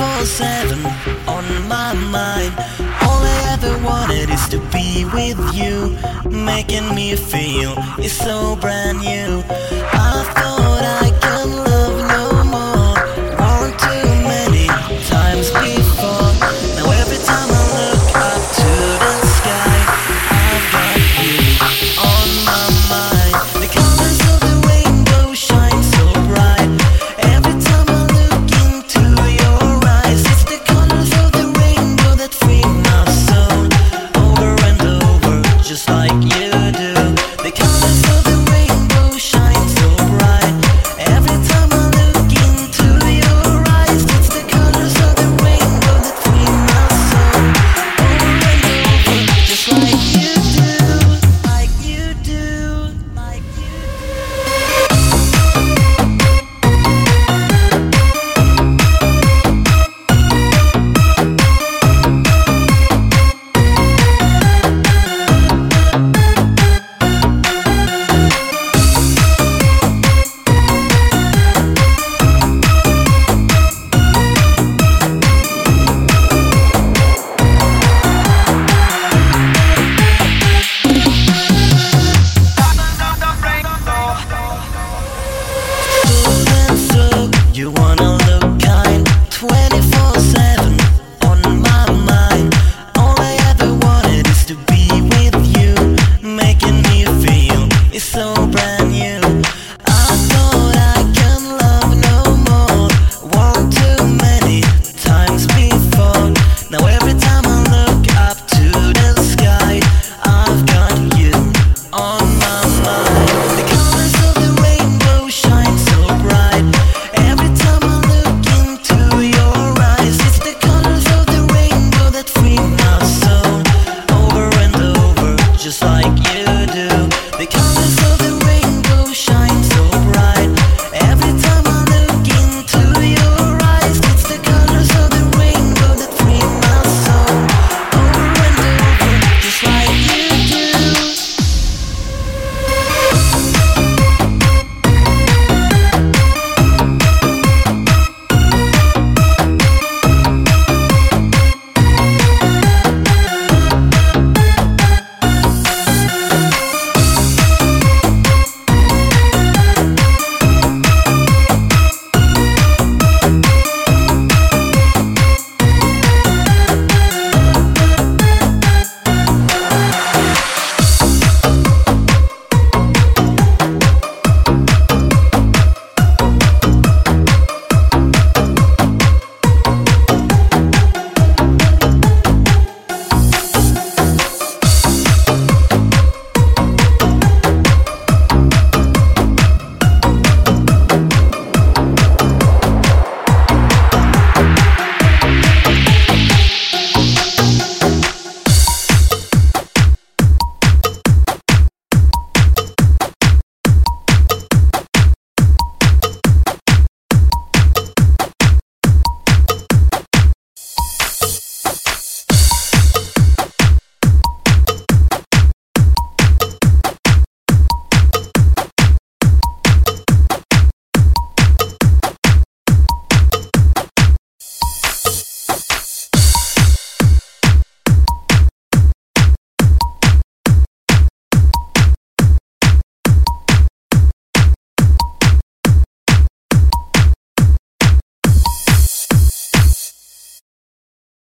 24-7 on my mind. All I ever wanted is to be with you Making me feel it's so brand new.